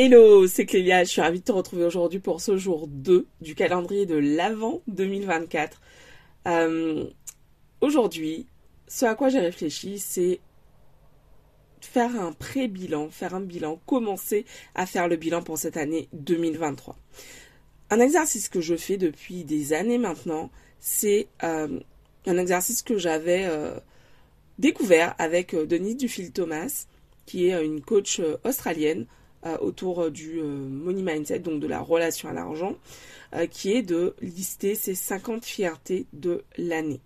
Hello, c'est Clélia, je suis ravie de te retrouver aujourd'hui pour ce jour 2 du calendrier de l'Avent 2024. Euh, aujourd'hui, ce à quoi j'ai réfléchi, c'est faire un pré-bilan, faire un bilan, commencer à faire le bilan pour cette année 2023. Un exercice que je fais depuis des années maintenant, c'est euh, un exercice que j'avais euh, découvert avec Denise Dufil-Thomas, qui est une coach australienne autour euh, du euh, money mindset, donc de la relation à l'argent, qui est de lister ses 50 fiertés de l'année.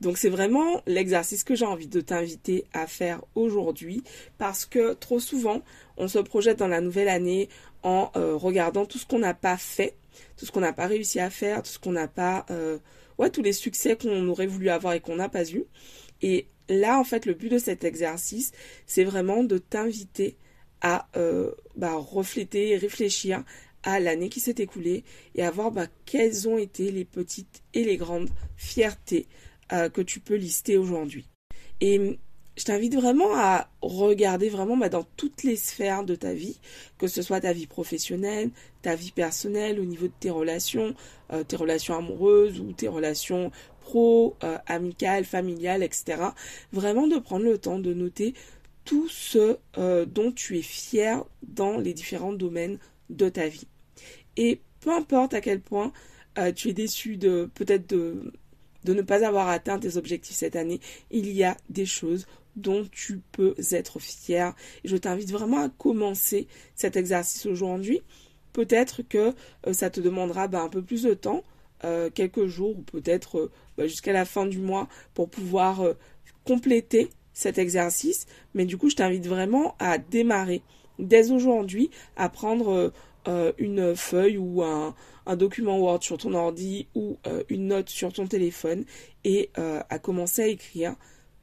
Donc c'est vraiment l'exercice que j'ai envie de t'inviter à faire aujourd'hui parce que trop souvent on se projette dans la nouvelle année en regardant tout ce qu'on n'a pas fait, tout ce qu'on n'a pas réussi à faire, tout ce qu'on n'a pas, ouais, tous les succès qu'on aurait voulu avoir et qu'on n'a pas eu. Et là en fait le but de cet exercice c'est vraiment de t'inviter à euh, bah, refléter et réfléchir à l'année qui s'est écoulée et à voir bah, quelles ont été les petites et les grandes fiertés euh, que tu peux lister aujourd'hui. Et je t'invite vraiment à regarder vraiment bah, dans toutes les sphères de ta vie, que ce soit ta vie professionnelle, ta vie personnelle, au niveau de tes relations, euh, tes relations amoureuses ou tes relations pro, amicales, familiales, etc. Vraiment de prendre le temps de noter tout ce euh, dont tu es fier dans les différents domaines de ta vie. Et peu importe à quel point euh, tu es déçu de peut-être de, ne pas avoir atteint tes objectifs cette année, il y a des choses dont tu peux être fier. Je t'invite vraiment à commencer cet exercice aujourd'hui. Peut-être que euh, ça te demandera bah, un peu plus de temps, quelques jours ou peut-être bah, jusqu'à la fin du mois pour pouvoir compléter cet exercice, mais du coup, je t'invite vraiment à démarrer dès aujourd'hui, à prendre euh, une feuille ou un, document Word sur ton ordi ou euh, une note sur ton téléphone et euh, à commencer à écrire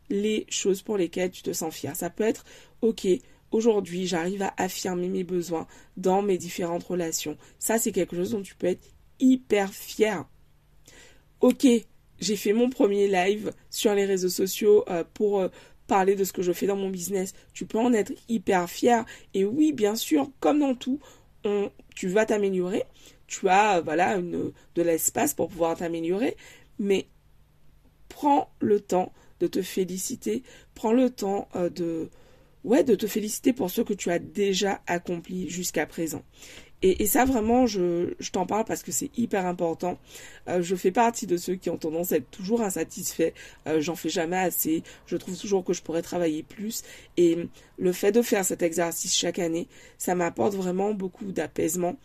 les choses pour lesquelles tu te sens fier. Ça peut être, ok, aujourd'hui, j'arrive à affirmer mes besoins dans mes différentes relations. Ça, c'est quelque chose dont tu peux être hyper fier. Ok, j'ai fait mon premier live sur les réseaux sociaux pour parler de ce que je fais dans mon business. Tu peux en être hyper fier. Et oui, bien sûr, comme dans tout, on, tu vas t'améliorer. Tu as voilà une, de l'espace pour pouvoir t'améliorer. Mais prends le temps de te féliciter. Prends le temps euh, de, ouais, de te féliciter pour ce que tu as déjà accompli jusqu'à présent. Et, ça, vraiment, je, t'en parle parce que c'est hyper important. Euh, je fais partie de ceux qui ont tendance à être toujours insatisfaits. Euh, j'en fais jamais assez. Je trouve toujours que je pourrais travailler plus. Et le fait de faire cet exercice chaque année, ça m'apporte vraiment beaucoup d'apaisement,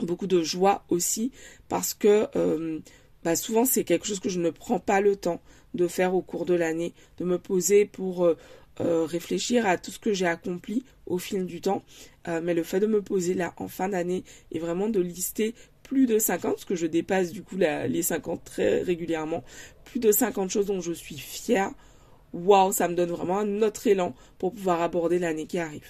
beaucoup de joie aussi, parce que euh, bah souvent c'est quelque chose que je ne prends pas le temps de faire au cours de l'année, de me poser pour euh, réfléchir à tout ce que j'ai accompli au fil du temps. Euh, mais le fait de me poser là en fin d'année et vraiment de lister plus de 50, parce que je dépasse du coup les 50 très régulièrement, plus de 50 choses dont je suis fière, waouh, ça me donne vraiment un autre élan pour pouvoir aborder l'année qui arrive.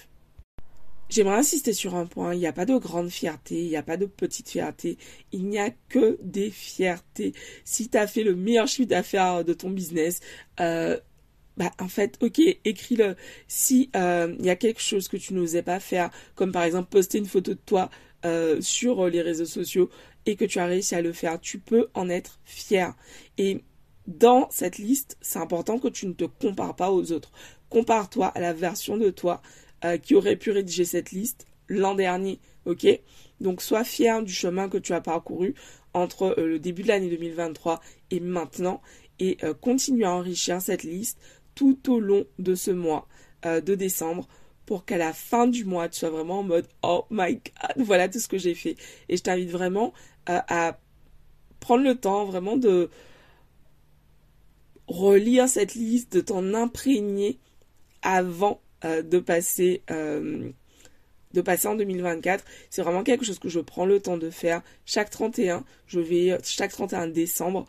J'aimerais insister sur un point, il n'y a pas de grande fierté, il n'y a pas de petite fierté, il n'y a que des fiertés. Si tu as fait le meilleur chiffre d'affaires de ton business, euh, bah en fait, ok, écris-le. Si il euh, y a quelque chose que tu n'osais pas faire, comme par exemple poster une photo de toi euh, sur les réseaux sociaux et que tu as réussi à le faire, tu peux en être fier. Et dans cette liste, c'est important que tu ne te compares pas aux autres. Compare-toi à la version de toi euh, qui aurait pu rédiger cette liste l'an dernier, ok? Donc sois fier du chemin que tu as parcouru entre le début de l'année 2023 et maintenant et continue à enrichir cette liste tout au long de ce mois euh, de décembre pour qu'à la fin du mois, tu sois vraiment en mode Oh my god, voilà tout ce que j'ai fait. Et je t'invite vraiment euh, à prendre le temps vraiment de relire cette liste, de t'en imprégner avant euh, de passer de passer en 2024. C'est vraiment quelque chose que je prends le temps de faire chaque 31. Je vais chaque 31 décembre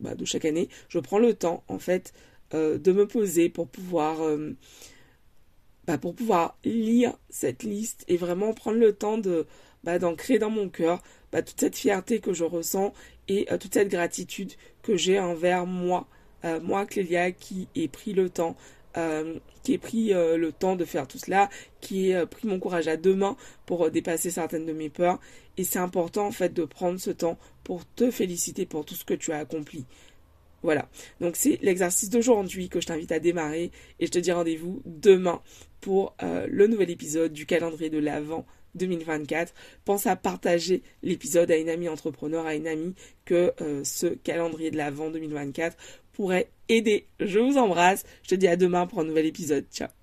bah, de chaque année, je prends le temps en fait euh, de me poser pour pouvoir euh, bah, pour pouvoir lire cette liste et vraiment prendre le temps de bah, d'ancrer dans mon cœur bah, toute cette fierté que je ressens et euh, toute cette gratitude que j'ai envers moi moi Clélia qui ai pris le temps qui ait pris le temps de faire tout cela, qui euh, pris mon courage à deux mains pour dépasser certaines de mes peurs. Et c'est important en fait de prendre ce temps pour te féliciter pour tout ce que tu as accompli. Voilà. Donc c'est l'exercice d'aujourd'hui que je t'invite à démarrer et je te dis rendez-vous demain pour le nouvel épisode du calendrier de l'Avent 2024. Pense à partager l'épisode à une amie entrepreneur, à une amie que ce calendrier de l'Avent 2024 pourrait aider. Je vous embrasse. Je te dis à demain pour un nouvel épisode. Ciao.